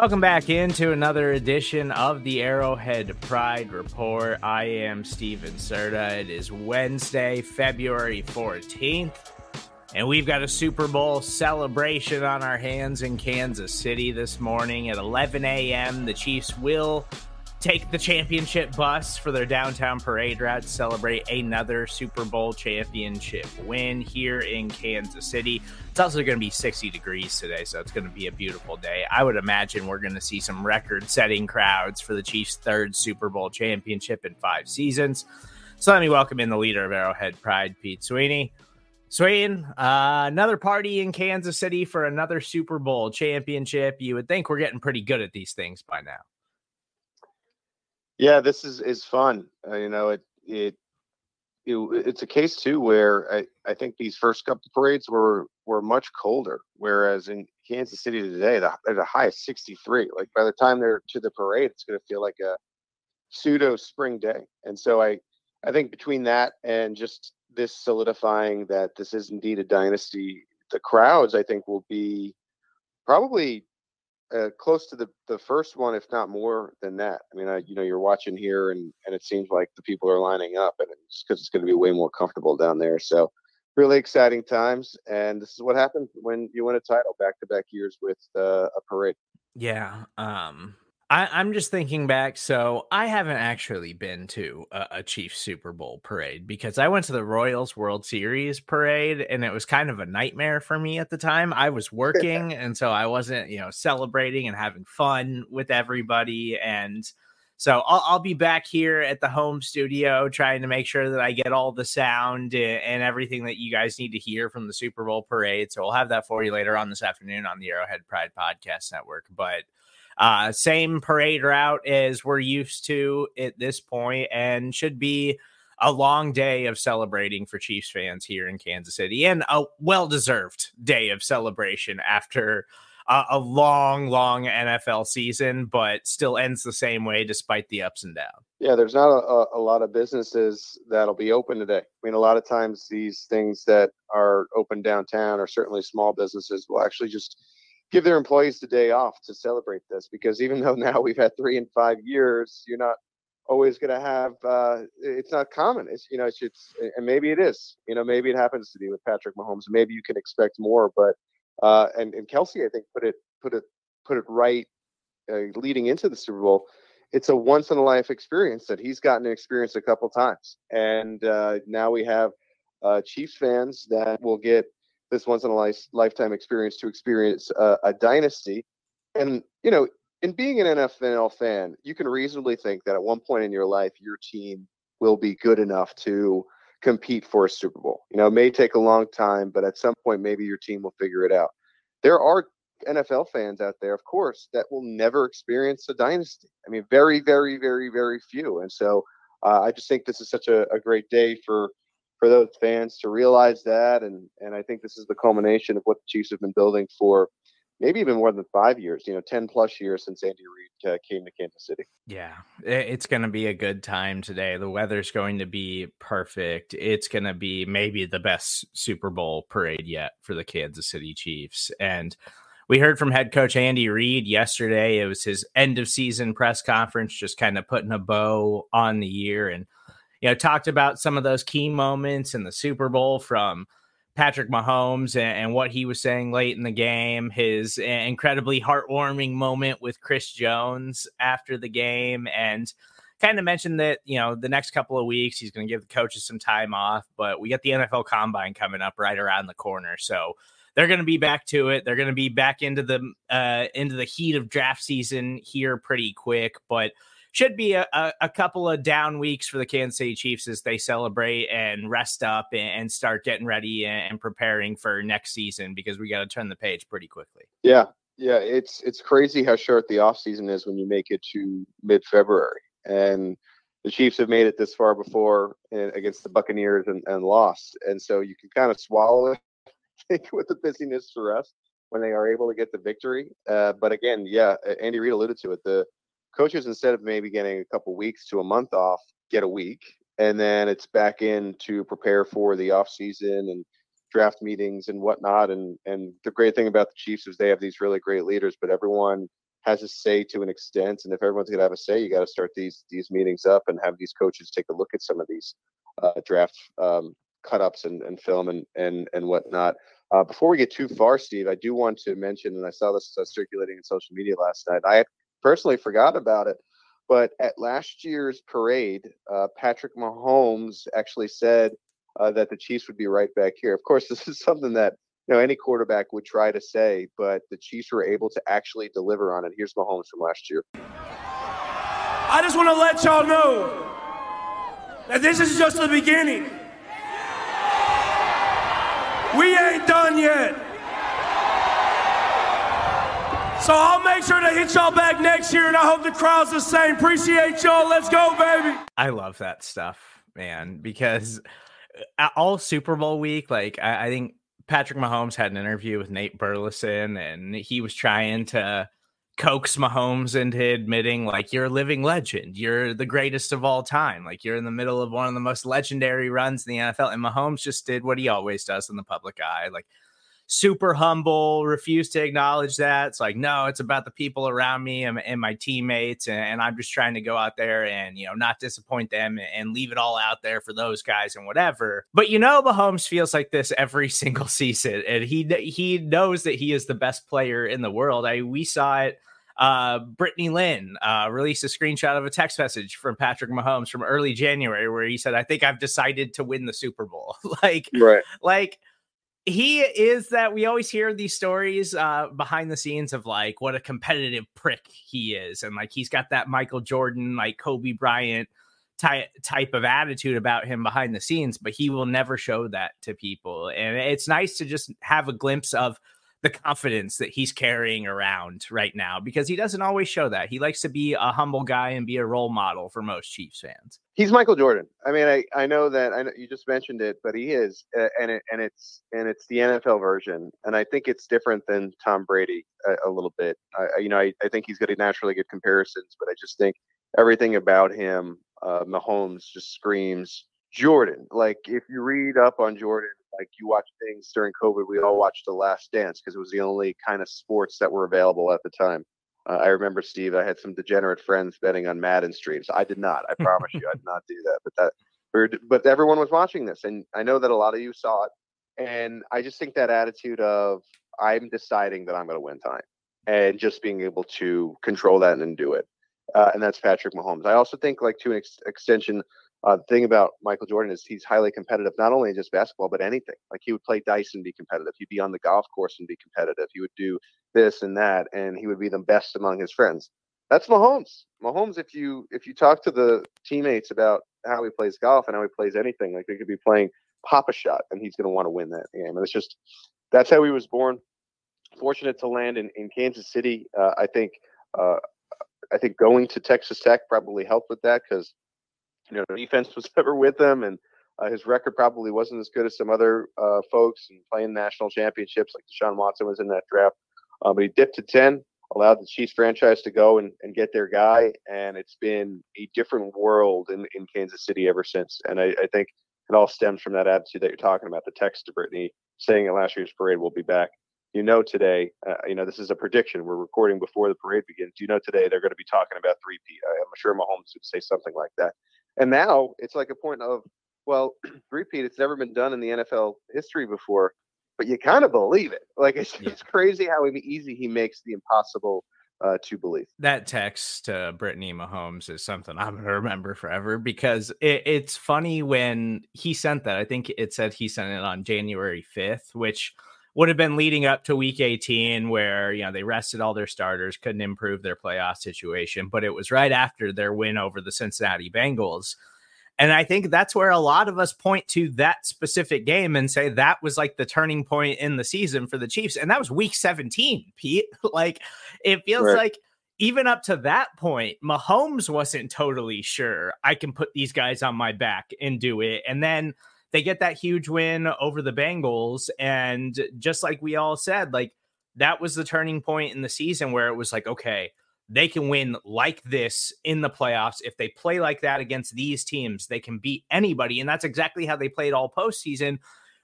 Welcome back into another edition of the Arrowhead Pride Report. I am Stephen Serda. It is Wednesday, February 14th, and we've got a Super Bowl celebration on our hands in Kansas City this morning at 11 a.m. The Chiefs will take the championship bus for their downtown parade route to celebrate another Super Bowl championship win here in Kansas City. It's also going to be 60 degrees today, so it's going to be a beautiful day. I would imagine we're going to see some record setting crowds for the Chiefs' third Super Bowl championship in five seasons. So let me welcome in the leader of Arrowhead Pride, Pete Sweeney. Sween, uh, another party in Kansas City for another Super Bowl championship. You would think we're getting pretty good at these things by now. Yeah, this is is fun. Uh, you know, it, it it it's a case too where I, I think these first couple parades were were much colder, whereas in Kansas City today, the, the high is 63. Like by the time they're to the parade, it's going to feel like a pseudo spring day. And so I I think between that and just this solidifying that this is indeed a dynasty, the crowds I think will be probably uh, close to the the first one, if not more than that. I mean, I, you know, you're watching here, and and it seems like the people are lining up, and it's because it's going to be way more comfortable down there. So, really exciting times, and this is what happens when you win a title back to back years with uh, a parade. Yeah. Um, I, am just thinking back. So I haven't actually been to a, a Chiefs Super Bowl parade because I went to the Royals World Series parade and it was kind of a nightmare for me at the time. I was working and so I wasn't, you know, celebrating and having fun with everybody. And so I'll, I'll be back here at the home studio trying to make sure that I get all the sound and, and everything that you guys need to hear from the Super Bowl parade. So we'll have that for you later on this afternoon on the Arrowhead Pride Podcast Network. But uh, same parade route as we're used to at this point, and should be a long day of celebrating for Chiefs fans here in Kansas City, and a well-deserved day of celebration after a, a long, long NFL season, but still ends the same way despite the ups and downs. Yeah, there's not a, a, lot of businesses that'll be open today. I mean, a lot of times these things that are open downtown, or certainly small businesses, will actually just give their employees the day off to celebrate this because even though now we've had three and five years, you're not always going to have. Uh, it's not common. It's you know it's, it's and maybe it is. You know maybe it happens to be with Patrick Mahomes. Maybe you can expect more, but uh, and and Kelce I think put it put it put it right uh, leading into the Super Bowl. It's a once in a life experience that he's gotten to experience a couple times, and uh, now we have uh, Chiefs fans that will get this once in a life, lifetime experience to experience a dynasty. And, you know, in being an NFL fan, you can reasonably think that at one point in your life, your team will be good enough to compete for a Super Bowl. You know, it may take a long time, but at some point, maybe your team will figure it out. There are NFL fans out there, of course, that will never experience a dynasty. I mean, very, very, very, very few. And so uh, I just think this is such a, a great day for for those fans to realize that. And and I think this is the culmination of what the Chiefs have been building for maybe even more than five years. You know, ten plus years since Andy Reid uh, came to Kansas City. Yeah, it's going to be a good time today. The weather's going to be perfect. It's going to be maybe the best Super Bowl parade yet for the Kansas City Chiefs and we heard from head coach Andy Reid yesterday. It was his end of season press conference, just kind of putting a bow on the year and, you know, talked about some of those key moments in the Super Bowl from Patrick Mahomes and, and what he was saying late in the game, his incredibly heartwarming moment with Chris Jones after the game, and kind of mentioned that you know the next couple of weeks he's going to give the coaches some time off, but we got the NFL Combine coming up right around the corner, so they're going to be back to it. They're going to be back into the uh, into the heat of draft season here pretty quick, but should be a, a, a, couple of down weeks for the Kansas City Chiefs as they celebrate and rest up and, start getting ready and, preparing for next season because we got to turn the page pretty quickly. Yeah, yeah, it's it's crazy how short the off season is when you make it to mid February, and the Chiefs have made it this far before against the Buccaneers and, and lost, and so you can kind of swallow it with the busyness for us when they are able to get the victory. Uh, but again, yeah, Andy Reid alluded to it. The coaches, instead of maybe getting a couple weeks to a month off, get a week, and then it's back in to prepare for the off season and draft meetings and whatnot. And and the great thing about the Chiefs is they have these really great leaders, but everyone has a say to an extent. And if everyone's gonna have a say, you got to start these these meetings up and have these coaches take a look at some of these uh, draft um, cut ups and, and film and and and whatnot. Uh, before we get too far, Steve, I do want to mention, and I saw this uh, circulating in social media last night. I personally forgot about it, but at last year's parade, uh, Patrick Mahomes actually said uh, that the Chiefs would be right back here. Of course, this is something that you know any quarterback would try to say, but the Chiefs were able to actually deliver on it. Here's Mahomes from last year. I just want to let y'all know that this is just the beginning. We ain't done yet. So I'll make sure to hit y'all back next year, and I hope the crowd's the same. Appreciate y'all. Let's go, baby. I love that stuff, man, because uh, all Super Bowl week, like I, I think Patrick Mahomes had an interview with Nate Burleson, and he was trying to coax Mahomes into admitting like you're a living legend. You're the greatest of all time. Like you're in the middle of one of the most legendary runs in the NFL. And Mahomes just did what he always does in the public eye. Like super humble, refused to acknowledge that. It's like, no, it's about the people around me and, and my teammates. And, and, I'm just trying to go out there and, you know, not disappoint them and, and leave it all out there for those guys and whatever. But, you know, Mahomes feels like this every single season. And he, he knows that he is the best player in the world. I, we saw it uh, Brittany Lynn uh, released a screenshot of a text message from Patrick Mahomes from early January where he said, "I think I've decided to win the Super Bowl." like, right. like he is that we always hear these stories uh, behind the scenes of like what a competitive prick he is, and like he's got that Michael Jordan, like Kobe Bryant type type of attitude about him behind the scenes, but he will never show that to people, and it's nice to just have a glimpse of the confidence that he's carrying around right now because he doesn't always show that. He likes to be a humble guy and be a role model for most Chiefs fans. He's Michael Jordan. I mean, I, I know that I know you just mentioned it, but he is, uh, and it, and it's and it's the NFL version, and I think it's different than Tom Brady a, a little bit. I, you know, I, I think he's got naturally good comparisons, but I just think everything about him, uh, Mahomes, just screams Jordan. Like if you read up on Jordan like you watch things during COVID, we all watched The Last Dance because it was the only kind of sports that were available at the time. Uh, I remember Steve. I had some degenerate friends betting on Madden streams. I did not. I promise you, I did not do that. But that, but everyone was watching this, and I know that a lot of you saw it. And I just think that attitude of I'm deciding that I'm going to win time, and just being able to control that and do it. Uh, and that's Patrick Mahomes. I also think, like to an ex- extension, uh, the thing about Michael Jordan is he's highly competitive, not only in just basketball, but anything. Like he would play dice and be competitive. He'd be on the golf course and be competitive. He would do this and that, and he would be the best among his friends. That's Mahomes. Mahomes, if you if you talk to the teammates about how he plays golf and how he plays anything, like they could be playing Pop-A-Shot, and he's going to want to win that game. And it's just that's how he was born. Fortunate to land in, in Kansas City. Uh, I think uh, I think going to Texas Tech probably helped with that because you know, defense was never with him, and uh, his record probably wasn't as good as some other uh, folks and playing national championships like Deshaun Watson was in that draft. Uh, but he dipped to 10, allowed the Chiefs franchise to go and, and get their guy. And it's been a different world in, in Kansas City ever since. And I, I think it all stems from that attitude that you're talking about. The text to Brittany saying at last year's parade, we'll be back. you know today, uh, you know this is a prediction. We're recording before the parade begins. You know today they're going to be talking about three P. I'm sure Mahomes would say something like that. And now it's like a point of, well, repeat, It's never been done in the NFL history before, but you kind of believe it. Like it's just yeah. crazy how easy he makes the impossible uh, to believe. That text to Brittany Mahomes is something I'm going to remember forever because it, it's funny when he sent that. I think it said he sent it on January 5th, which would have been leading up to week 18 where you know they rested all their starters couldn't improve their playoff situation but it was right after their win over the Cincinnati Bengals and I think that's where a lot of us point to that specific game and say that was like the turning point in the season for the Chiefs and that was week 17 Pete like it feels right. like even up to that point, Mahomes wasn't totally sure I can put these guys on my back and do it. And then they get that huge win over the Bengals. And just like we all said, like that was the turning point in the season where it was like, okay, they can win like this in the playoffs. If they play like that against these teams, they can beat anybody. And that's exactly how they played all postseason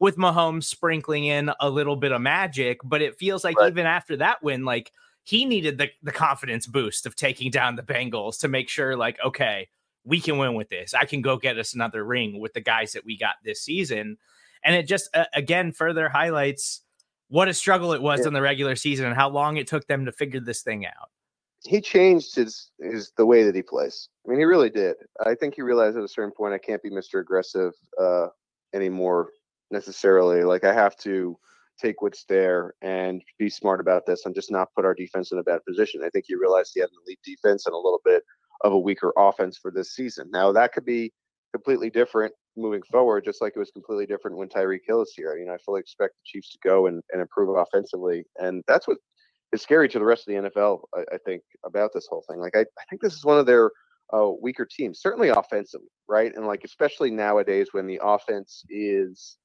with Mahomes sprinkling in a little bit of magic. But it feels like right. even after that win, like he needed the, the confidence boost of taking down the Bengals to make sure, like, okay, we can win with this. I can go get us another ring with the guys that we got this season. And it just, uh, again, further highlights what a struggle it was yeah. in the regular season and how long it took them to figure this thing out. He changed his, his the way that he plays. I mean, he really did. I think he realized at a certain point, I can't be Mr. Aggressive uh, anymore necessarily. Like, I have to take what's there and be smart about this and just not put our defense in a bad position. I think he realized he had an elite defense and a little bit of a weaker offense for this season. Now that could be completely different moving forward, just like it was completely different when Tyreek Hill is here. Know, I fully expect the Chiefs to go and, and improve offensively. And that's what is scary to the rest of the NFL, I, I think, about this whole thing. Like I, I think this is one of their uh, weaker teams, certainly offensively, right? And like especially nowadays when the offense is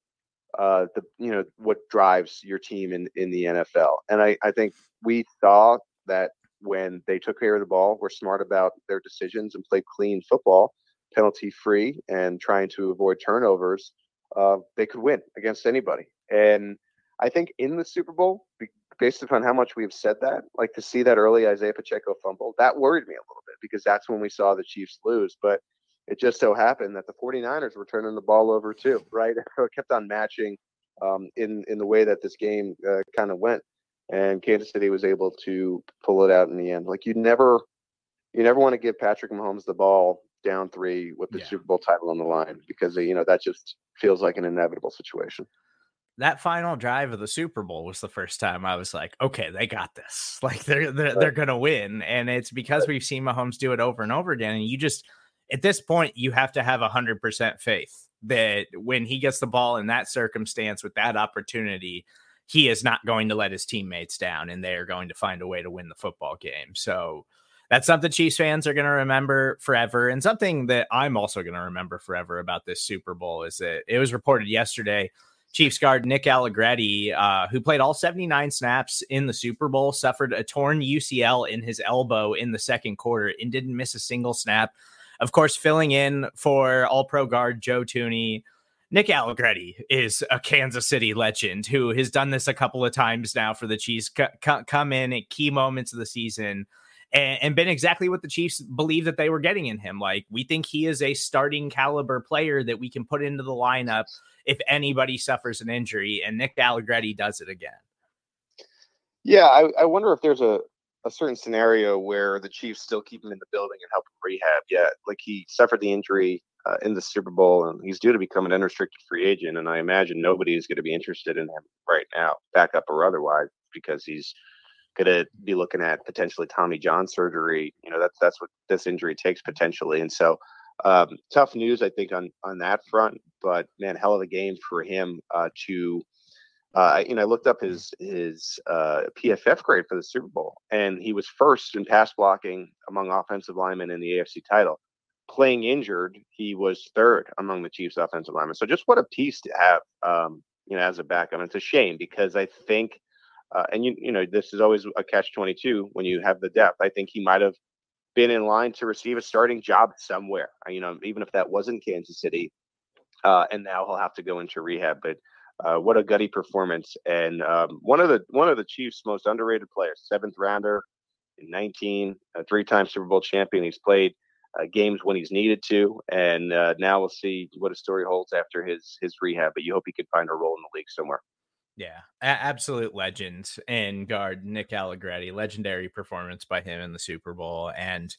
uh, the you know what drives your team in in the NFL. And I, I think we saw that when they took care of the ball, were smart about their decisions, and played clean football, penalty free, and trying to avoid turnovers, uh, they could win against anybody. And I think in the Super Bowl, based upon how much we've said that, like to see that early Isaiah Pacheco fumble, that worried me a little bit because that's when we saw the Chiefs lose. But it just so happened that the 49ers were turning the ball over too, right? it kept on matching um, in in the way that this game uh, kind of went and Kansas City was able to pull it out in the end. Like you never, you never want to give Patrick Mahomes the ball down three with the yeah. Super Bowl title on the line because you know that just feels like an inevitable situation. That final drive of the Super Bowl was the first time I was like, okay, they got this. Like they're they're, right. they're gonna win, and it's because right. we've seen Mahomes do it over and over again. And you just at this point you have to have a hundred percent faith that when he gets the ball in that circumstance with that opportunity, he is not going to let his teammates down and they are going to find a way to win the football game. So that's something Chiefs fans are going to remember forever. And something that I'm also going to remember forever about this Super Bowl is that it was reported yesterday. Chiefs guard Nick Allegretti, uh, who played all 79 snaps in the Super Bowl, suffered a torn UCL in his elbow in the second quarter and didn't miss a single snap. Of course, filling in for all pro guard Joe Thuney Nick Allegretti is a Kansas City legend who has done this a couple of times now for the Chiefs, c- c- come in at key moments of the season and, and, been exactly what the Chiefs believe that they were getting in him. Like, we think he is a starting caliber player that we can put into the lineup if anybody suffers an injury, and Nick Allegretti does it again. Yeah, I, I wonder if there's a, a certain scenario where the Chiefs still keep him in the building and help him rehab. Yeah, like he suffered the injury uh, in the Super Bowl, and he's due to become an unrestricted free agent. And I imagine nobody is going to be interested in him right now, backup or otherwise, because he's going to be looking at potentially Tommy John surgery. You know, that's that's what this injury takes potentially. And so, um, tough news, I think, on on that front. But man, hell of a game for him uh, to. Uh, you know, I looked up his his uh, PFF grade for the Super Bowl, and he was first in pass blocking among offensive linemen in the AFC title playing injured, he was third among the Chiefs' offensive linemen. So just what a piece to have, um, you know, as a backup. And it's a shame because I think, uh, and you, you know, this is always a catch twenty two when you have the depth. I think he might have been in line to receive a starting job somewhere. You know, even if that wasn't Kansas City, uh, and now he'll have to go into rehab. But uh, what a gutty performance! And um, one of the one of the Chiefs' most underrated players, seventh rounder in 19, a three-time Super Bowl champion. He's played uh, games when he's needed to, and uh, now we'll see what his story holds after his his rehab. But you hope he can find a role in the league somewhere. Yeah, a- absolute legend in guard Nick Allegretti. Legendary performance by him in the Super Bowl. And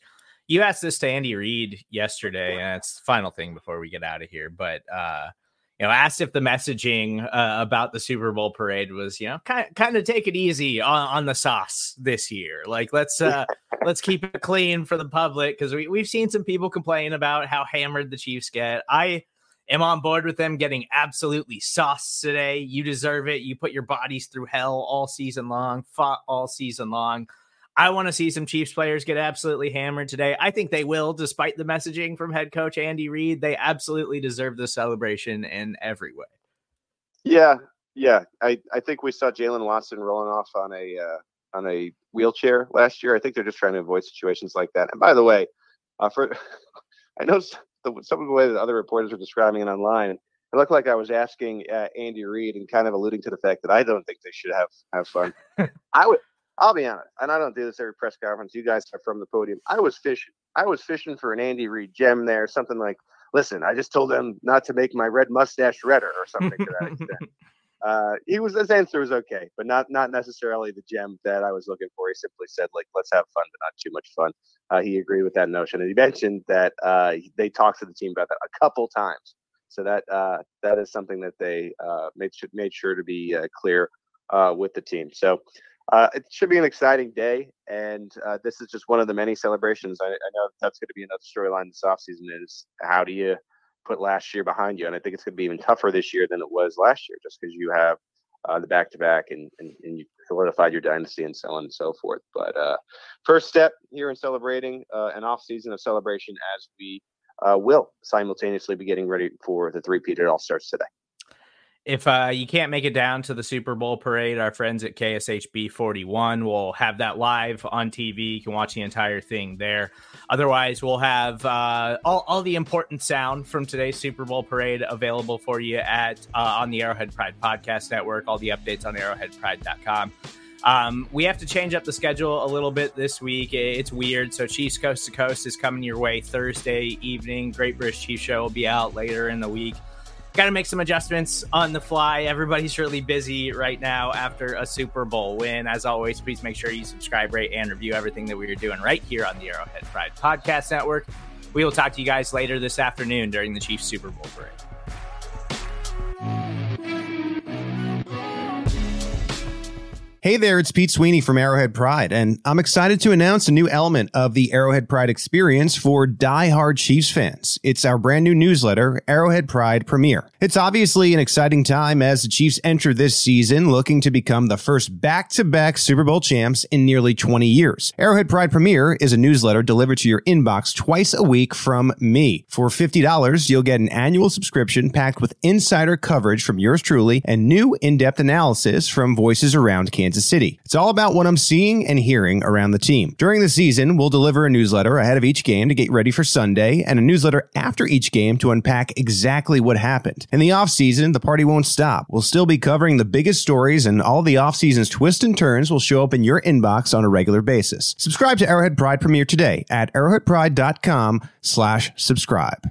you asked this to Andy Reid yesterday, and it's the final thing before we get out of here. But uh, you know, asked if the messaging uh, about the Super Bowl parade was, you know, kind kind of take it easy on, on the sauce this year. Like let's uh let's keep it clean for the public because we we've seen some people complain about how hammered the Chiefs get. I am on board with them getting absolutely sauced today. You deserve it. You put your bodies through hell all season long, fought all season long. I want to see some Chiefs players get absolutely hammered today. I think they will, despite the messaging from head coach Andy Reid. They absolutely deserve the celebration in every way. Yeah, yeah. I, I think we saw Jaylen Watson rolling off on a uh, on a wheelchair last year. I think they're just trying to avoid situations like that. And by the way, uh, for I know the, some of the way that other reporters are describing it online. It looked like I was asking uh, Andy Reid and kind of alluding to the fact that I don't think they should have have fun. I would. I'll be honest, and I don't do this every press conference. You guys are from the podium. I was fishing. I was fishing for an Andy Reid gem there, something like, "Listen, I just told them not to make my red mustache redder" or something to that extent. Uh, he was his answer was okay, but not not necessarily the gem that I was looking for. He simply said like, "Let's have fun, but not too much fun." Uh, he agreed with that notion, and he mentioned that uh, they talked to the team about that a couple times. So that uh, that is something that they uh, made made sure to be uh, clear with the team. So it should be an exciting day, and this is just one of the many celebrations. I, I know that's going to be another storyline this offseason is how do you put last year behind you. And I think it's going to be even tougher this year than it was last year, just because you have uh, the back to back and and you solidified your dynasty and so on and so forth. But uh, first step here in celebrating uh, an off season of celebration as we uh, will simultaneously be getting ready for the three peat. It all starts today. If uh, you can't make it down to the Super Bowl parade, our friends at KSHB 41 will have that live on TV. You can watch the entire thing there. Otherwise, we'll have uh, all, all the important sound from today's Super Bowl parade available for you at uh, on the Arrowhead Pride Podcast Network. All the updates on arrowheadpride.com. Um, we have to change up the schedule a little bit this week. It's weird. So, Chiefs Coast to Coast is coming your way Thursday evening. Great British Chief Show will be out later in the week got to make some adjustments on the fly. Everybody's really busy right now after a Super Bowl win. As always, please make sure you subscribe, rate, and review everything that we are doing right here on the Arrowhead Pride Podcast Network. We will talk to you guys later this afternoon during the Chiefs Super Bowl parade. Hey there, it's Pete Sweeney from Arrowhead Pride, and I'm excited to announce a new element of the Arrowhead Pride experience for die-hard Chiefs fans. It's our brand new newsletter, Arrowhead Pride Premier. It's obviously an exciting time as the Chiefs enter this season looking to become the first back-to-back Super Bowl champs in nearly 20 years. Arrowhead Pride Premier is a newsletter delivered to your inbox twice a week from me. For $50, you'll get an annual subscription packed with insider coverage from yours truly and new in-depth analysis from voices around Kansas Kansas City. It's all about what I'm seeing and hearing around the team. During the season, we'll deliver a newsletter ahead of each game to get ready for Sunday and a newsletter after each game to unpack exactly what happened. In the offseason, the party won't stop. We'll still be covering the biggest stories and all the offseason's twists and turns will show up in your inbox on a regular basis. Subscribe to Arrowhead Pride Premier today at arrowheadpride.com slash subscribe.